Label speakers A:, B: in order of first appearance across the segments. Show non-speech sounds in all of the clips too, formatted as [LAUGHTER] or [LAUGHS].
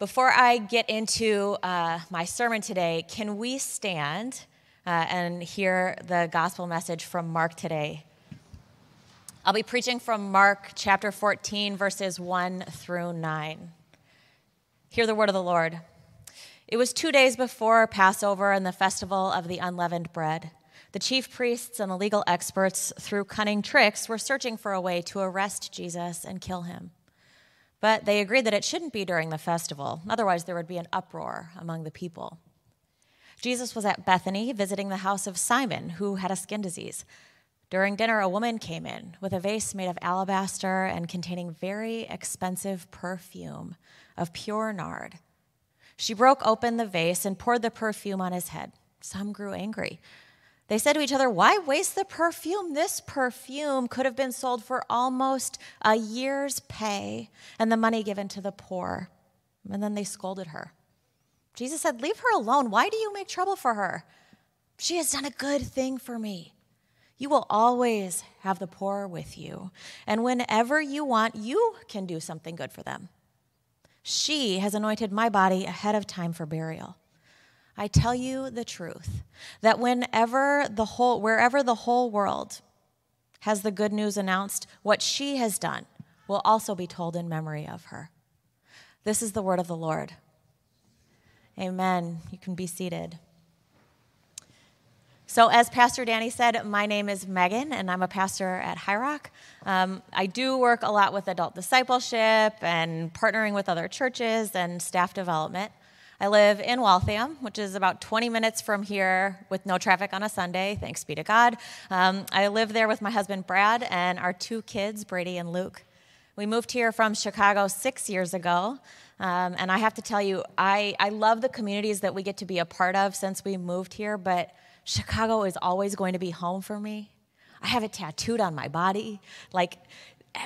A: Before I get into uh, my sermon today, can we stand uh, and hear the gospel message from Mark today? I'll be preaching from Mark chapter 14, verses 1 through 9. Hear the word of the Lord. It was two days before Passover and the festival of the unleavened bread. The chief priests and the legal experts, through cunning tricks, were searching for a way to arrest Jesus and kill him. But they agreed that it shouldn't be during the festival, otherwise, there would be an uproar among the people. Jesus was at Bethany visiting the house of Simon, who had a skin disease. During dinner, a woman came in with a vase made of alabaster and containing very expensive perfume of pure nard. She broke open the vase and poured the perfume on his head. Some grew angry. They said to each other, Why waste the perfume? This perfume could have been sold for almost a year's pay and the money given to the poor. And then they scolded her. Jesus said, Leave her alone. Why do you make trouble for her? She has done a good thing for me. You will always have the poor with you. And whenever you want, you can do something good for them. She has anointed my body ahead of time for burial. I tell you the truth that whenever the whole, wherever the whole world has the good news announced, what she has done will also be told in memory of her. This is the word of the Lord. Amen. You can be seated. So, as Pastor Danny said, my name is Meghan, and I'm a pastor at Highrock. Um, I do work a lot with adult discipleship and partnering with other churches and staff development. I live in Waltham, which is about 20 minutes from here with no traffic on a Sunday, thanks be to God. Um, I live there with my husband Brad and our two kids, Brady and Luke. We moved here from Chicago six years ago. Um, and I have to tell you, I, I love the communities that we get to be a part of since we moved here, but Chicago is always going to be home for me. I have it tattooed on my body. Like,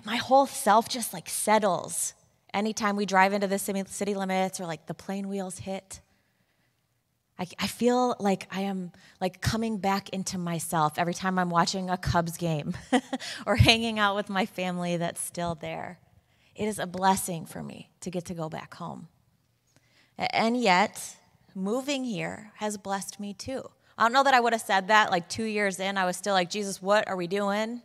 A: my whole self just like settles anytime we drive into the city limits or like the plane wheels hit, I, I feel like I am like coming back into myself every time I'm watching a Cubs game [LAUGHS] or hanging out with my family that's still there. It is a blessing for me to get to go back home. And yet, moving here has blessed me too. I don't know that I would have said that like two years in. I was still like, Jesus, what are we doing?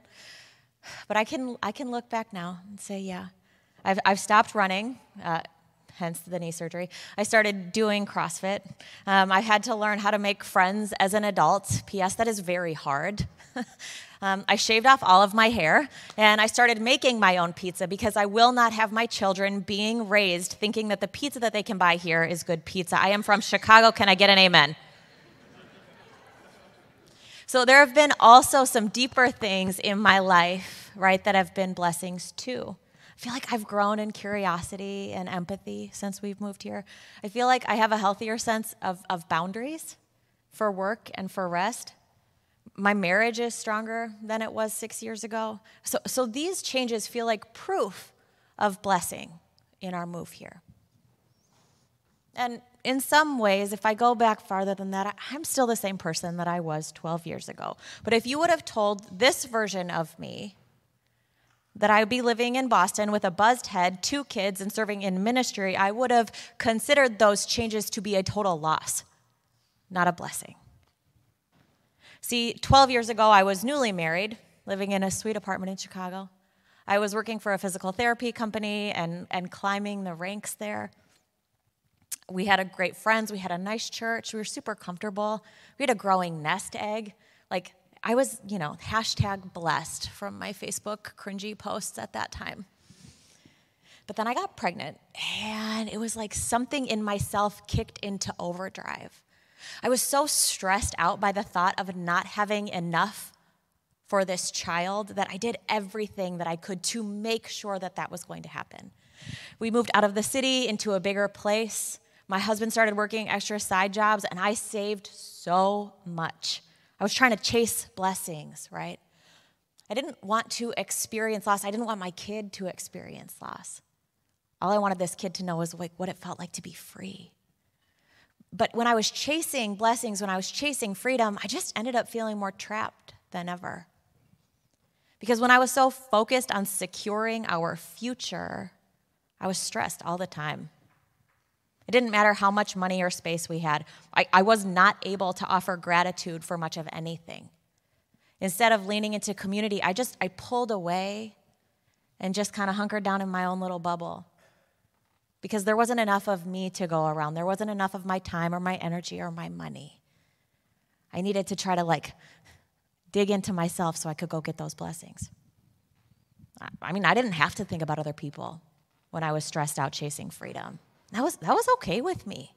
A: But I can, I can look back now and say, yeah, I've, I've stopped running, uh, hence the knee surgery. I started doing CrossFit. Um, I had to learn how to make friends as an adult. P.S., that is very hard. [LAUGHS] um, I shaved off all of my hair and I started making my own pizza because I will not have my children being raised thinking that the pizza that they can buy here is good pizza. I am from Chicago. Can I get an amen? So there have been also some deeper things in my life, right, that have been blessings too. I feel like I've grown in curiosity and empathy since we've moved here. I feel like I have a healthier sense of, of boundaries for work and for rest. My marriage is stronger than it was six years ago. So, so these changes feel like proof of blessing in our move here. And in some ways, if I go back farther than that, I'm still the same person that I was 12 years ago. But if you would have told this version of me that I would be living in Boston with a buzzed head, two kids, and serving in ministry, I would have considered those changes to be a total loss, not a blessing. See, 12 years ago, I was newly married, living in a sweet apartment in Chicago. I was working for a physical therapy company and, and climbing the ranks there. We had a great friends. We had a nice church. We were super comfortable. We had a growing nest egg. Like, I was, you know, hashtag blessed from my Facebook cringy posts at that time. But then I got pregnant, and it was like something in myself kicked into overdrive. I was so stressed out by the thought of not having enough for this child that I did everything that I could to make sure that that was going to happen. We moved out of the city into a bigger place. My husband started working extra side jobs, and I saved so much. I was trying to chase blessings, right? I didn't want to experience loss. I didn't want my kid to experience loss. All I wanted this kid to know was like what it felt like to be free. But when I was chasing blessings, when I was chasing freedom, I just ended up feeling more trapped than ever. Because when I was so focused on securing our future, I was stressed all the time. It didn't matter how much money or space we had. I, I was not able to offer gratitude for much of anything. Instead of leaning into community, I just I pulled away and just kind of hunkered down in my own little bubble. Because there wasn't enough of me to go around. There wasn't enough of my time or my energy or my money. I needed to try to like dig into myself so I could go get those blessings. I mean, I didn't have to think about other people when I was stressed out chasing freedom. That was, that was okay with me.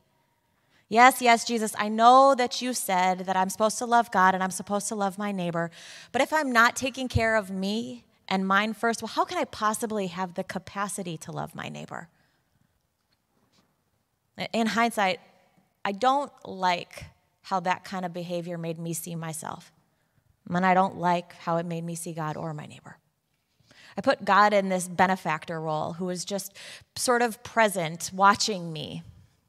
A: Yes, yes, Jesus, I know that you said that I'm supposed to love God and I'm supposed to love my neighbor. But if I'm not taking care of me and mine first, well, how can I possibly have the capacity to love my neighbor? In hindsight, I don't like how that kind of behavior made me see myself. And I don't like how it made me see God or my neighbor. I put God in this benefactor role who was just sort of present, watching me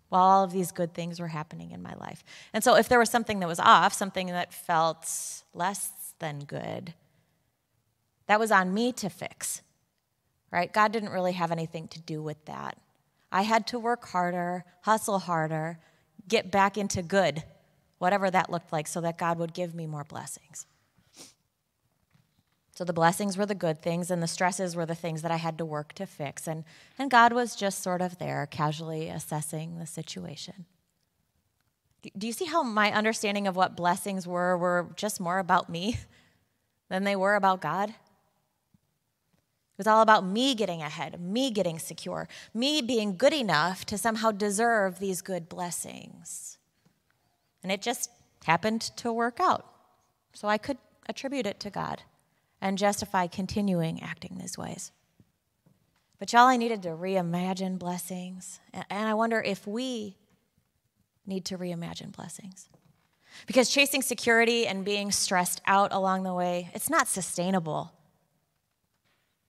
A: while all of these good things were happening in my life. And so if there was something that was off, something that felt less than good, that was on me to fix, right? God didn't really have anything to do with that. I had to work harder, hustle harder, get back into good, whatever that looked like, so that God would give me more blessings. So the blessings were the good things, and the stresses were the things that I had to work to fix. And, and God was just sort of there, casually assessing the situation. Do you see how my understanding of what blessings were were just more about me [LAUGHS] than they were about God? It was all about me getting ahead, me getting secure, me being good enough to somehow deserve these good blessings. And it just happened to work out. So I could attribute it to God and justify continuing acting these ways. But y'all, I needed to reimagine blessings. And I wonder if we need to reimagine blessings. Because chasing security and being stressed out along the way, it's not sustainable.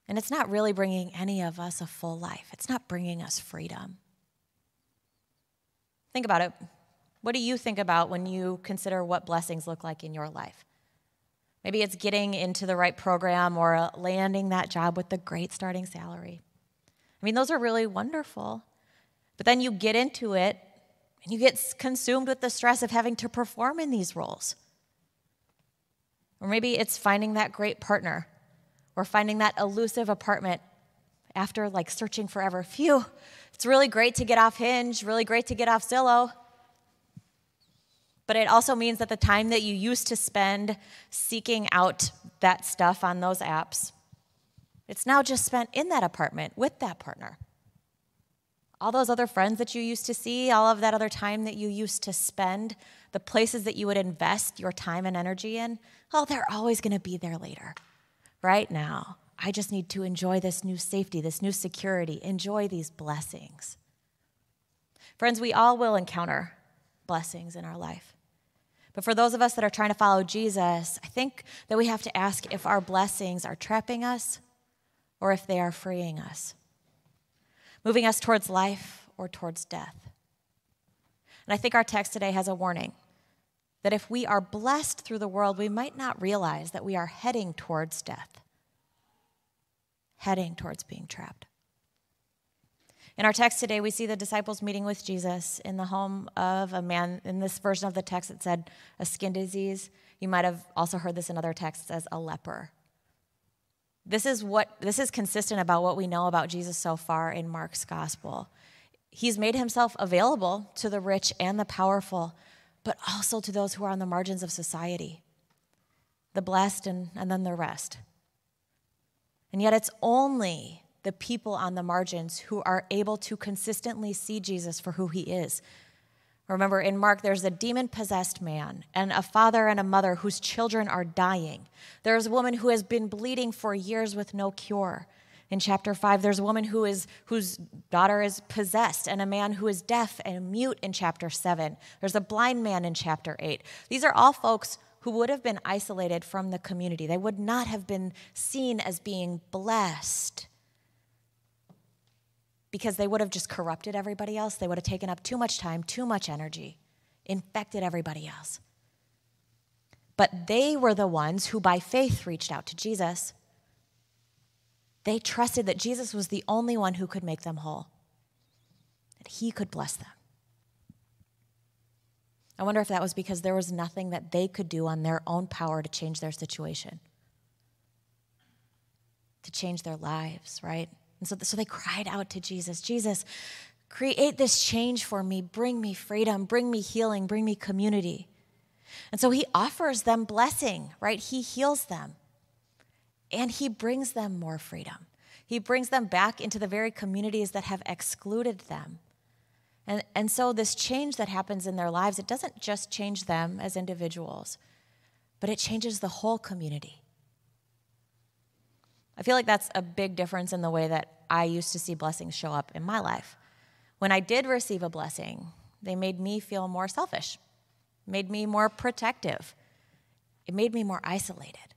A: And it's not really bringing any of us a full life. It's not bringing us freedom. Think about it. What do you think about when you consider what blessings look like in your life? Maybe it's getting into the right program or uh, landing that job with the great starting salary. I mean, those are really wonderful. But then you get into it and you get consumed with the stress of having to perform in these roles. Or maybe it's finding that great partner or finding that elusive apartment after like searching forever. Phew, it's really great to get off Hinge, really great to get off Zillow. But it also means that the time that you used to spend seeking out that stuff on those apps, it's now just spent in that apartment with that partner. All those other friends that you used to see, all of that other time that you used to spend, the places that you would invest your time and energy in, oh, they're always going to be there later. Right now, I just need to enjoy this new safety, this new security, enjoy these blessings. Friends, we all will encounter blessings in our life. But for those of us that are trying to follow Jesus, I think that we have to ask if our blessings are trapping us or if they are freeing us, moving us towards life or towards death. And I think our text today has a warning that if we are blessed through the world, we might not realize that we are heading towards death, heading towards being trapped. In our text today, we see the disciples meeting with Jesus in the home of a man. In this version of the text, it said a skin disease. You might have also heard this in other texts as a leper. This is what this is consistent about what we know about Jesus so far in Mark's gospel. He's made himself available to the rich and the powerful, but also to those who are on the margins of society, the blessed and, and then the rest. And yet it's only the people on the margins who are able to consistently see Jesus for who he is. Remember, in Mark, there's a demon possessed man and a father and a mother whose children are dying. There's a woman who has been bleeding for years with no cure. In chapter 5, there's a woman who is, whose daughter is possessed and a man who is deaf and mute in chapter 7. There's a blind man in chapter 8. These are all folks who would have been isolated from the community. They would not have been seen as being blessed because they would have just corrupted everybody else. They would have taken up too much time, too much energy, infected everybody else. But they were the ones who, by faith, reached out to Jesus. They trusted that Jesus was the only one who could make them whole, that he could bless them. I wonder if that was because there was nothing that they could do on their own power to change their situation, to change their lives, right? And so, so they cried out to Jesus Jesus, create this change for me. Bring me freedom, bring me healing, bring me community. And so he offers them blessing, right? He heals them and he brings them more freedom. He brings them back into the very communities that have excluded them. And, and so, this change that happens in their lives, it doesn't just change them as individuals, but it changes the whole community. I feel like that's a big difference in the way that I used to see blessings show up in my life. When I did receive a blessing, they made me feel more selfish, made me more protective, it made me more isolated.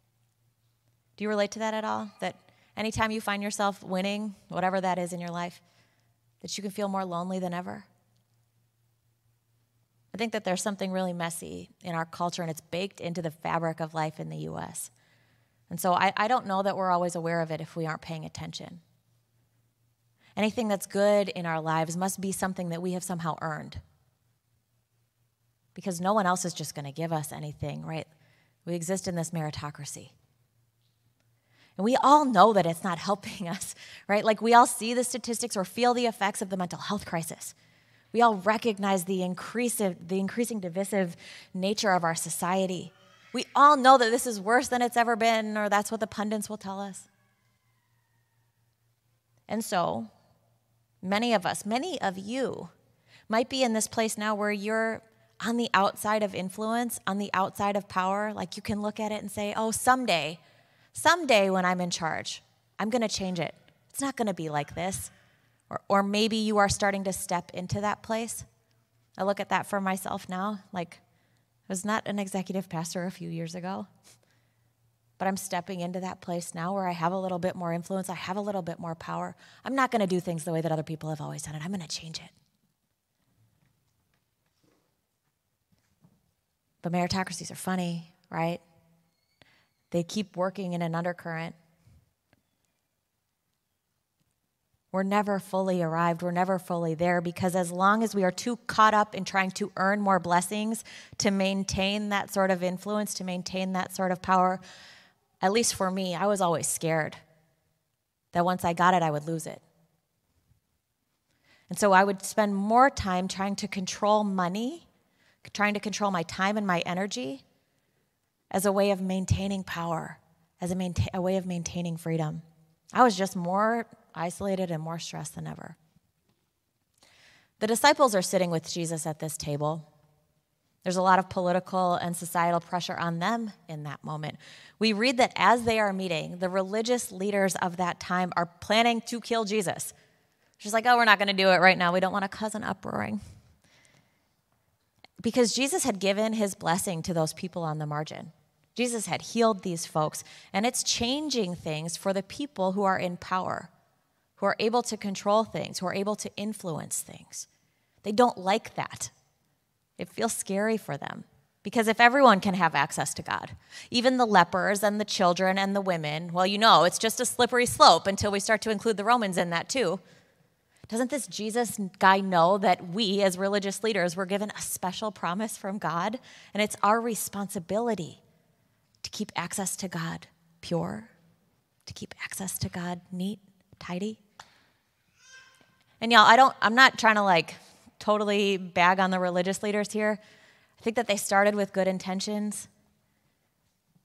A: Do you relate to that at all? That anytime you find yourself winning, whatever that is in your life, that you can feel more lonely than ever? I think that there's something really messy in our culture, and it's baked into the fabric of life in the US. And so I, I don't know that we're always aware of it if we aren't paying attention. Anything that's good in our lives must be something that we have somehow earned. Because no one else is just going to give us anything, right? We exist in this meritocracy. And we all know that it's not [LAUGHS] helping us, right? Like we all see the statistics or feel the effects of the mental health crisis. We all recognize the, increasing, the increasing divisive nature of our society. We all know that this is worse than it's ever been, or that's what the pundits will tell us. And so, many of us, many of you, might be in this place now where you're on the outside of influence, on the outside of power. Like you can look at it and say, oh, someday, someday when I'm in charge, I'm going to change it. It's not going to be like this. Or, or maybe you are starting to step into that place. I look at that for myself now. Like, I was not an executive pastor a few years ago, but I'm stepping into that place now where I have a little bit more influence. I have a little bit more power. I'm not going to do things the way that other people have always done it. I'm going to change it. But meritocracies are funny, right? They keep working in an undercurrent. We're never fully arrived. We're never fully there because as long as we are too caught up in trying to earn more blessings to maintain that sort of influence, to maintain that sort of power, at least for me, I was always scared that once I got it, I would lose it. And so I would spend more time trying to control money, trying to control my time and my energy as a way of maintaining power, as a, maintain, a way of maintaining freedom. I was just more isolated and more stressed than ever. The disciples are sitting with Jesus at this table. There's a lot of political and societal pressure on them in that moment. We read that as they are meeting, the religious leaders of that time are planning to kill Jesus. She's like, oh, we're not going to do it right now. We don't want cause an uproaring. Because Jesus had given his blessing to those people on the margin. Jesus had healed these folks, and it's changing things for the people who are in power who are able to control things, who are able to influence things. They don't like that. It feels scary for them. Because if everyone can have access to God, even the lepers and the children and the women, well, you know, it's just a slippery slope until we start to include the Romans in that too. Doesn't this Jesus guy know that we, as religious leaders, were given a special promise from God? And it's our responsibility to keep access to God pure, to keep access to God neat, tidy. And y'all, I don't, I'm not trying to like totally bag on the religious leaders here. I think that they started with good intentions.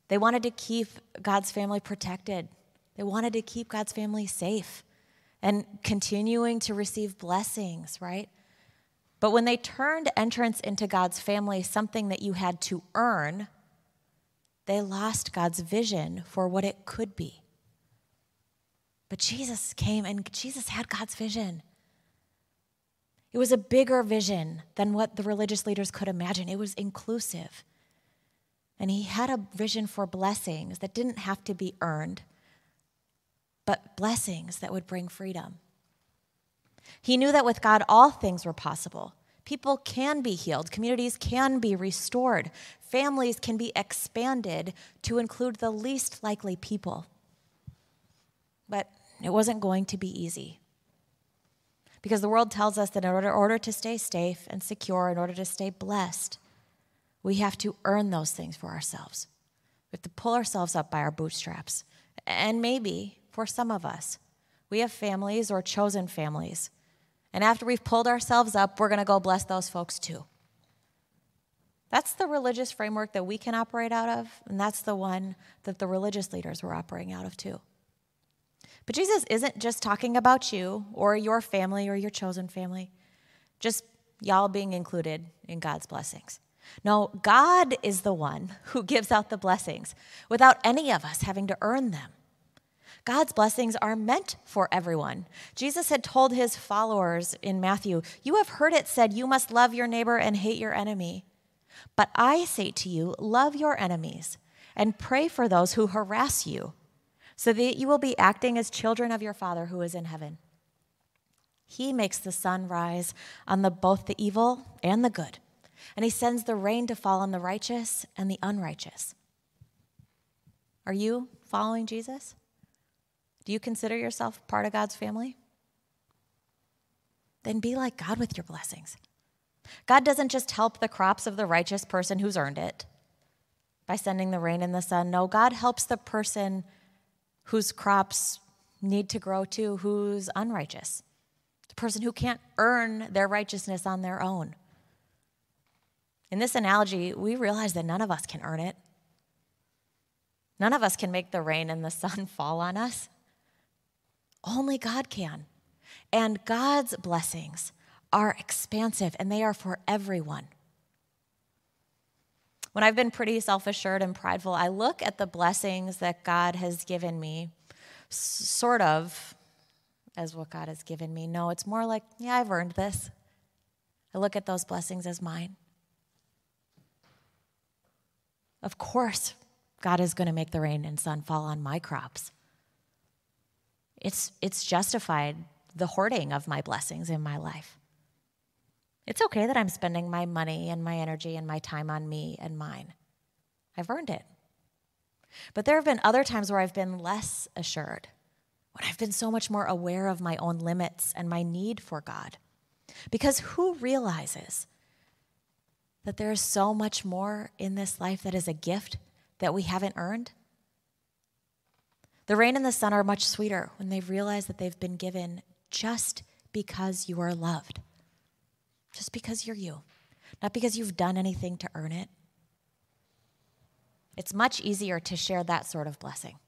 A: They wanted to keep God's family protected, they wanted to keep God's family safe and continuing to receive blessings, right? But when they turned entrance into God's family something that you had to earn, they lost God's vision for what it could be. But Jesus came and Jesus had God's vision. It was a bigger vision than what the religious leaders could imagine. It was inclusive. And he had a vision for blessings that didn't have to be earned, but blessings that would bring freedom. He knew that with God, all things were possible. People can be healed, communities can be restored, families can be expanded to include the least likely people. But it wasn't going to be easy. Because the world tells us that in order, order to stay safe and secure, in order to stay blessed, we have to earn those things for ourselves. We have to pull ourselves up by our bootstraps. And maybe for some of us, we have families or chosen families. And after we've pulled ourselves up, we're going to go bless those folks too. That's the religious framework that we can operate out of, and that's the one that the religious leaders were operating out of too. But Jesus isn't just talking about you or your family or your chosen family, just y'all being included in God's blessings. No, God is the one [LAUGHS] who gives out the blessings without any of us having to earn them. God's blessings are meant for everyone. Jesus had told his followers in Matthew, You have heard it said, You must love your neighbor and hate your enemy. But I say to you, love your enemies and pray for those who harass you, so that you will be acting as children of your Father who is in heaven. He makes the sun rise on the, both the evil and the good, and he sends the rain to fall on the righteous and the unrighteous. Are you following Jesus? Do you consider yourself part of God's family? Then be like God with your blessings. God doesn't just help the crops of the righteous person who's earned it by sending the rain and the sun. No, God helps the person whose crops need to grow too, who's unrighteous, the person who can't earn their righteousness on their own. In this analogy, we realize that none of us can earn it. None of us can make the rain and the [LAUGHS] sun fall on us. Only God can. And God's blessings are expansive and they are for everyone. When I've been pretty self assured and prideful, I look at the blessings that God has given me, sort of as what God has given me. No, it's more like, yeah, I've earned this. I look at those blessings as mine. Of course, God is going to make the rain and sun fall on my crops. It's, it's justified the hoarding of my blessings in my life. It's okay that I'm spending my money and my energy and my time on me and mine. I've earned it. But there have been other times where I've been less assured, when I've been so much more aware of my own limits and my need for God. Because who realizes that there is so much more in this life that is a gift that we haven't earned? The rain and the sun are much sweeter when they've realized that they've been given just because you are loved just because you're you, not because you've done anything to earn it. It's much easier to share that sort of blessing.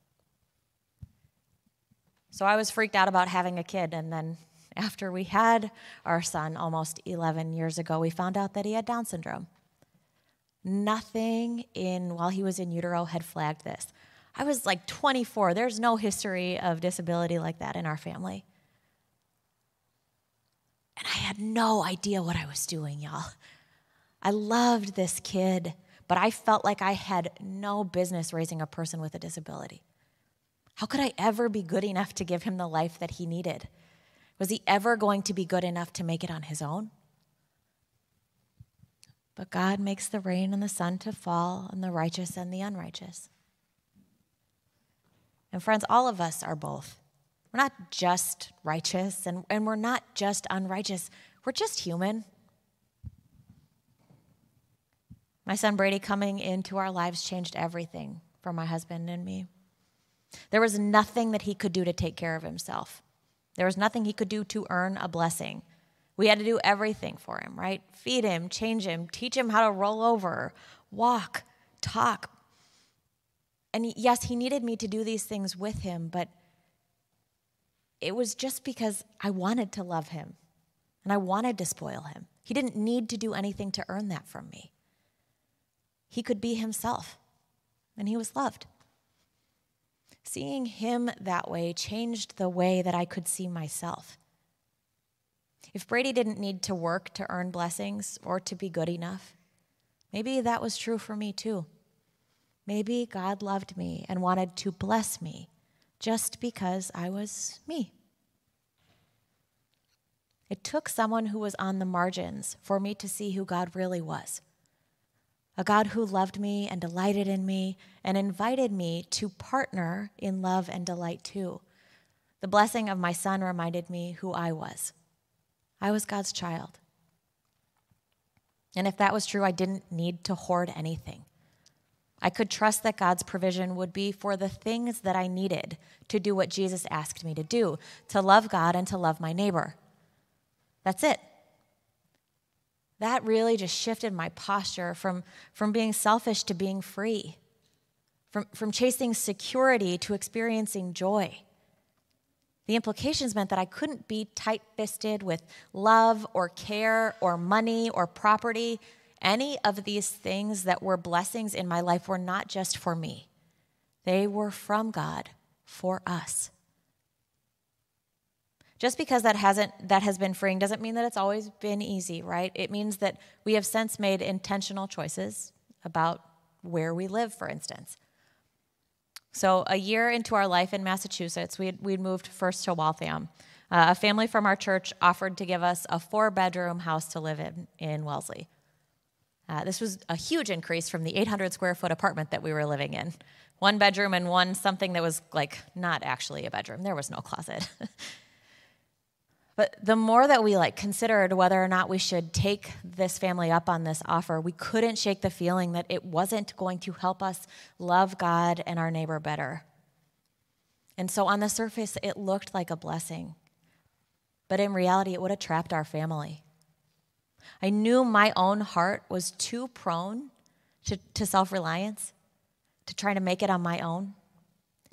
A: So I was freaked out about having a kid, and then [LAUGHS] after we had our son almost 11 years ago, we found out that he had Down syndrome. Nothing in while he was in utero had flagged this. I was like 24. There's no history of disability like that in our family. And I had no idea what I was doing, y'all. I loved this kid, but I felt like I had no business raising a person with a disability. How could I ever be good enough to give him the life that he needed? Was he ever going to be good enough to make it on his own? But God makes the rain and the sun to fall on the righteous and the unrighteous. And friends, all of us are both. We're not just righteous and, and we're not just unrighteous, we're just human. My son Brady coming into our lives changed everything for my husband and me. There was nothing that he could do to take care of himself. There was nothing he could do to earn a blessing. We had to do everything for him, right? Feed him, change him, teach him how to roll over, walk, talk. And yes, he needed me to do these things with him, but it was just because I wanted to love him and I wanted to spoil him. He didn't need to do anything to earn that from me. He could be himself, and he was loved. Seeing him that way changed the way that I could see myself. If Brady didn't need to work to earn blessings or to be good enough, maybe that was true for me too. Maybe God loved me and wanted to bless me just because I was me. It took someone who was on the margins for me to see who God really was a God who loved me and delighted in me and invited me to partner in love and delight too. The blessing of my son reminded me who I was. I was God's child. And if that was true, I didn't need to hoard anything. I could trust that God's provision would be for the things that I needed to do what Jesus asked me to do to love God and to love my neighbor. That's it. That really just shifted my posture from, from being selfish to being free, from, from chasing security to experiencing joy. The implications meant that I couldn't be tight fisted with love or care or money or property. Any of these things that were blessings in my life were not just for me, they were from God for us. Just because that hasn't that has been freeing doesn't mean that it's always been easy, right? It means that we have since made intentional choices about where we live, for instance. So, a year into our life in Massachusetts, we'd, we'd moved first to Waltham. Uh, a family from our church offered to give us a four bedroom house to live in in Wellesley. Uh, this was a huge increase from the 800 square foot apartment that we were living in. One bedroom and one something that was like not actually a bedroom. There was no closet. [LAUGHS] But the more that we like considered whether or not we should take this family up on this offer, we couldn't shake the feeling that it wasn't going to help us love God and our neighbor better. And so on the surface, it looked like a blessing. But in reality, it would have trapped our family. I knew my own heart was too prone to, to self reliance, to try to make it on my own.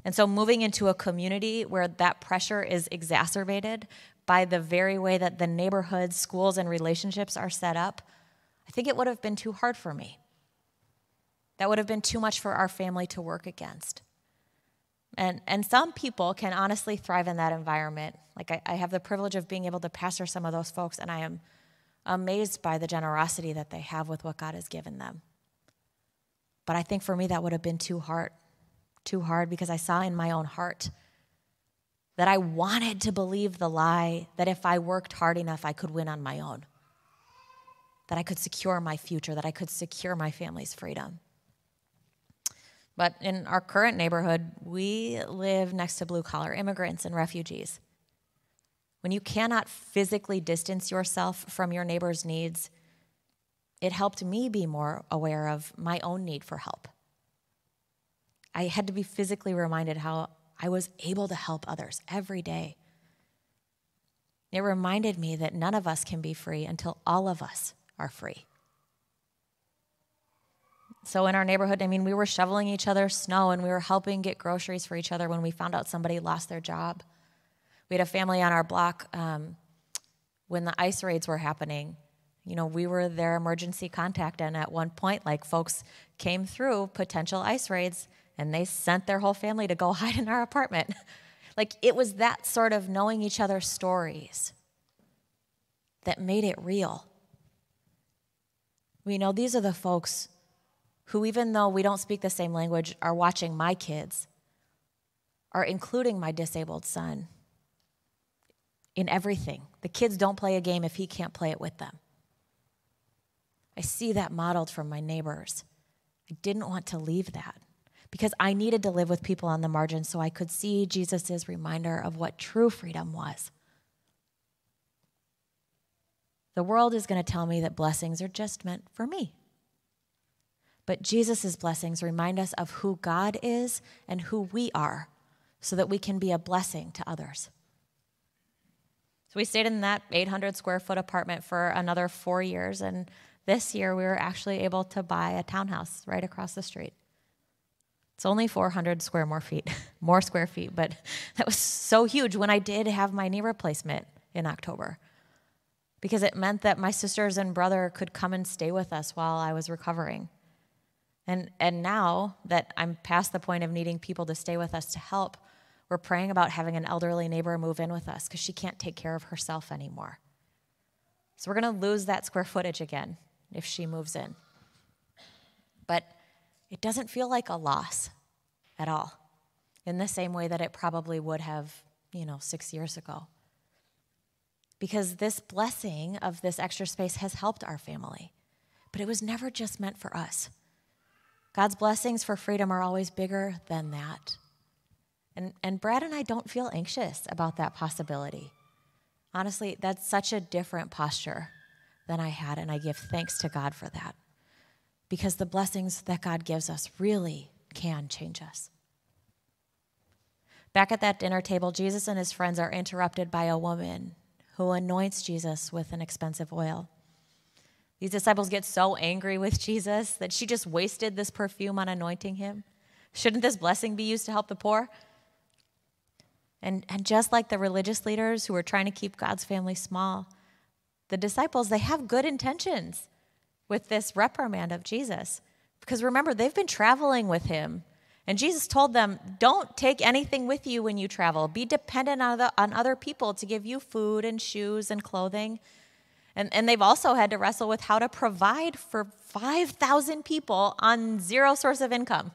A: And so, moving into a community where that pressure is exacerbated by the very way that the neighborhoods, schools, and relationships are set up, I think it would have been too hard for me. That would have been too much for our family to work against. And, and some people can honestly thrive in that environment. Like, I, I have the privilege of being able to pastor some of those folks, and I am amazed by the generosity that they have with what God has given them. But I think for me, that would have been too hard, too hard because I saw in my own heart that I wanted to believe the lie that if I worked hard enough, I could win on my own, that I could secure my future, that I could secure my family's freedom. But in our current neighborhood, we live next to blue collar immigrants and refugees. When you cannot physically distance yourself from your neighbor's needs, it helped me be more aware of my own need for help. I had to be physically reminded how I was able to help others every day. It reminded me that none of us can be free until all of us are free. So, in our neighborhood, I mean, we were shoveling each other snow and we were helping get groceries for each other when we found out somebody lost their job. We had a family on our block um, when the ice raids were happening. You know, we were their emergency contact, and at one point, like, folks came through potential ice raids and they sent their whole family to go [LAUGHS] hide in our apartment. like it was that sort of knowing each other's stories that made it real. We know these are the folks who, even though we don't speak the same language, are watching my kids, are including my disabled son in everything. The kids don't play a game if he can't play it with them. I see that modeled from my neighbors. I didn't want to leave that because I needed to live with people on the margin so I could see Jesus' reminder of what true freedom was. The world is going to tell me that blessings are just meant for me. But Jesus' blessings remind us of who God is and who we are so that we can be a blessing to others. So we stayed in that 800 square foot apartment for another four years. And this year we were actually able to buy a townhouse right across the street. It's only 400 square more feet, [LAUGHS] more square feet, but [LAUGHS] that was so huge when I did have my knee replacement in October because it meant that my sisters and brother could come and stay with us while I was recovering. And, and now that I'm past the point of needing people to stay with us to help, we're praying about having an elderly neighbor move in with us because she can't take care of herself anymore. So we're going to lose that square footage again if she moves in. But it doesn't feel like a loss at all, in the same way that it probably would have, you know, six years ago. Because this blessing of this extra space has helped our family, but it was never just meant for us. God's blessings for freedom are always bigger than that. And, and Brad and I don't feel anxious about that possibility. Honestly, that's such a different posture than I had, and I give thanks to God for that. Because the blessings that God gives us really can change us. Back at that dinner table, Jesus and his friends are interrupted by a woman who anoints Jesus with an expensive oil. These disciples get so angry with Jesus that she just wasted this perfume on anointing him. Shouldn't this blessing be used to help the poor? And, and just like the religious leaders who are trying to keep God's family small, the disciples, they have good intentions with this reprimand of Jesus. Because remember, they've been traveling with him. And Jesus told them, Don't take anything with you when you travel. Be dependent on, the, on other people to give you food and shoes and clothing. And, and they've also had to wrestle with how to provide for 5,000 people on zero source of income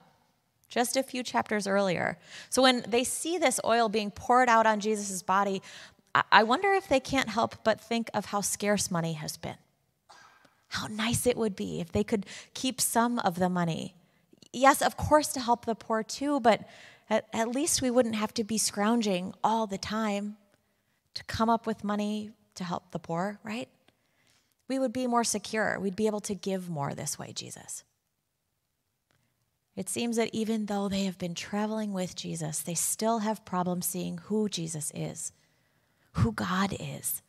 A: just a few chapters earlier. So when they see this oil being poured out on Jesus' body, I wonder if they can't help but think of how scarce money has been. How nice it would be if they could keep some of the money. Yes, of course, to help the poor too, but at, at least we wouldn't have to be scrounging all the time to come up with money to help the poor, right? We would be more secure. We'd be able to give more this way, Jesus. It seems that even though they have been traveling with Jesus, they still have problems seeing who Jesus is, who God is.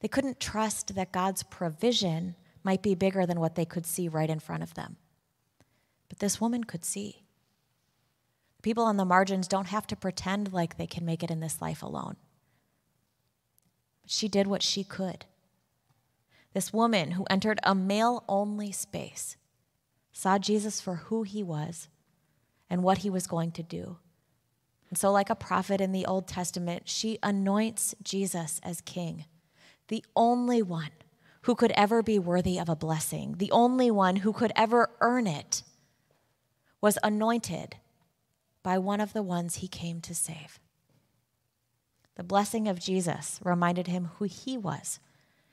A: They couldn't trust that God's provision might be bigger than what they could see right in front of them. But this woman could see. People on the margins don't have to pretend like they can make it in this life alone. But she did what she could. This woman who entered a male only space saw Jesus for who he was and what he was going to do. And so, like a prophet in the Old Testament, she anoints Jesus as king, the only one who could ever be worthy of a blessing, the only one who could ever earn it, was anointed by one of the ones he came to save. The blessing of Jesus reminded him who he was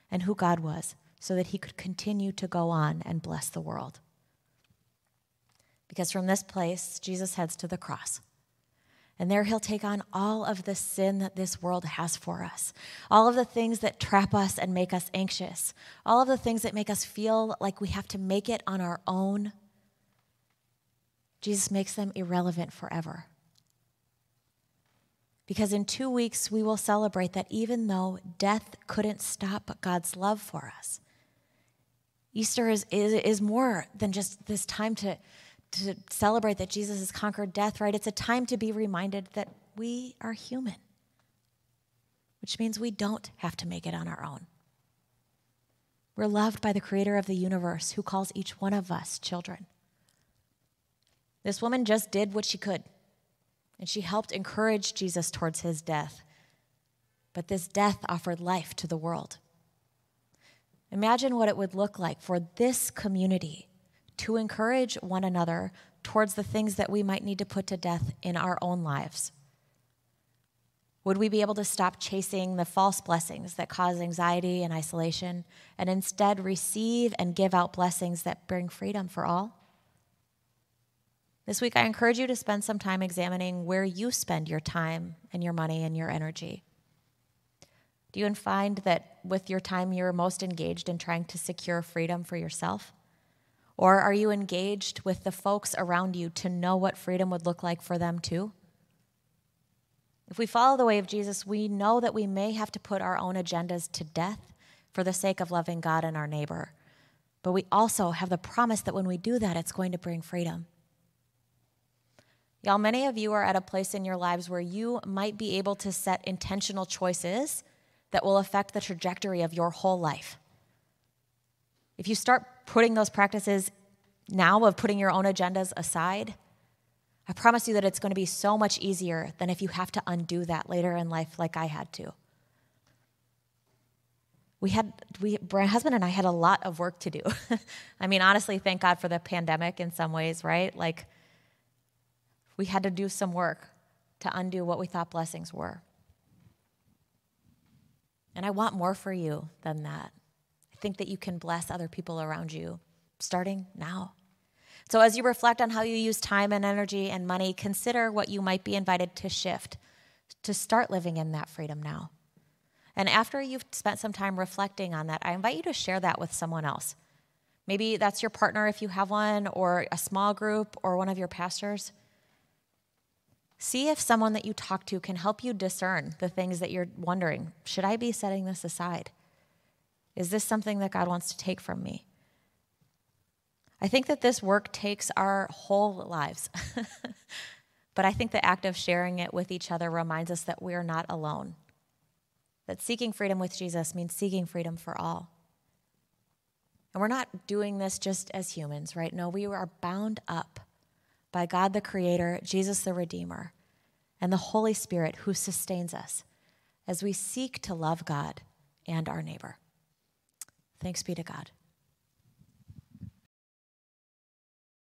A: and who God was so that he could continue to go on and bless the world. Because from this place, Jesus heads to the cross. And there he'll take on all of the sin that this world has for us, all of the things that trap us and make us anxious, all of the things that make us feel like we have to make it on our own. Jesus makes them irrelevant forever. Because in two weeks, we will celebrate that even though death couldn't stop God's love for us, Easter is, is, is more than just this time to to celebrate that Jesus has conquered death, right? It's a time to be reminded that we are human, which means we don't have to make it on our own. We're loved by the creator of the universe who calls each one of us children. This woman just did what she could, and she helped encourage Jesus towards his death. But this death offered life to the world. Imagine what it would look like for this community to encourage one another towards the things that we might need to put to death in our own lives? Would we be able to stop chasing the false blessings that cause anxiety and isolation and instead receive and give out blessings that bring freedom for all? This week, I encourage you to spend some time examining where you spend your time and your money and your energy. Do you find that with your time you're most engaged in trying to secure freedom for yourself? Or are you engaged with the folks around you to know what freedom would look like for them too? If we follow the way of Jesus, we know that we may have to put our own agendas to death for the sake of loving God and our neighbor. But we also have the promise that when we do that, it's going to bring freedom. Y'all, many of you are at a place in your lives where you might be able to set intentional choices that will affect the trajectory of your whole life. If you start putting those practices now of putting your own agendas aside, I promise you that it's going to be so much easier than if you have to undo that later in life like I had to. We had, we, my husband and I had a lot of work to do. [LAUGHS] I mean, honestly, thank God for the pandemic in some ways, right? Like, we had to do some work to undo what we thought blessings were. And I want more for you than that think that you can bless other people around you starting now. So, as you reflect on how you use time and energy and money, consider what you might be invited to shift to start living in that freedom now. And after you've spent some time reflecting on that, I invite you to share that with someone else. Maybe that's your partner if you have one, or a small group, or one of your pastors. See if someone that you talk to can help you discern the things that you're wondering should I be setting this aside? Is this something that God wants to take from me? I think that this work takes our whole lives. [LAUGHS] but I think the act of sharing it with each other reminds us that we are not alone. That seeking freedom with Jesus means seeking freedom for all. And we're not doing this just as humans, right? No, we are bound up by God the Creator, Jesus the Redeemer, and the Holy Spirit who sustains us as we seek to love God and our neighbor. Thanks be to God.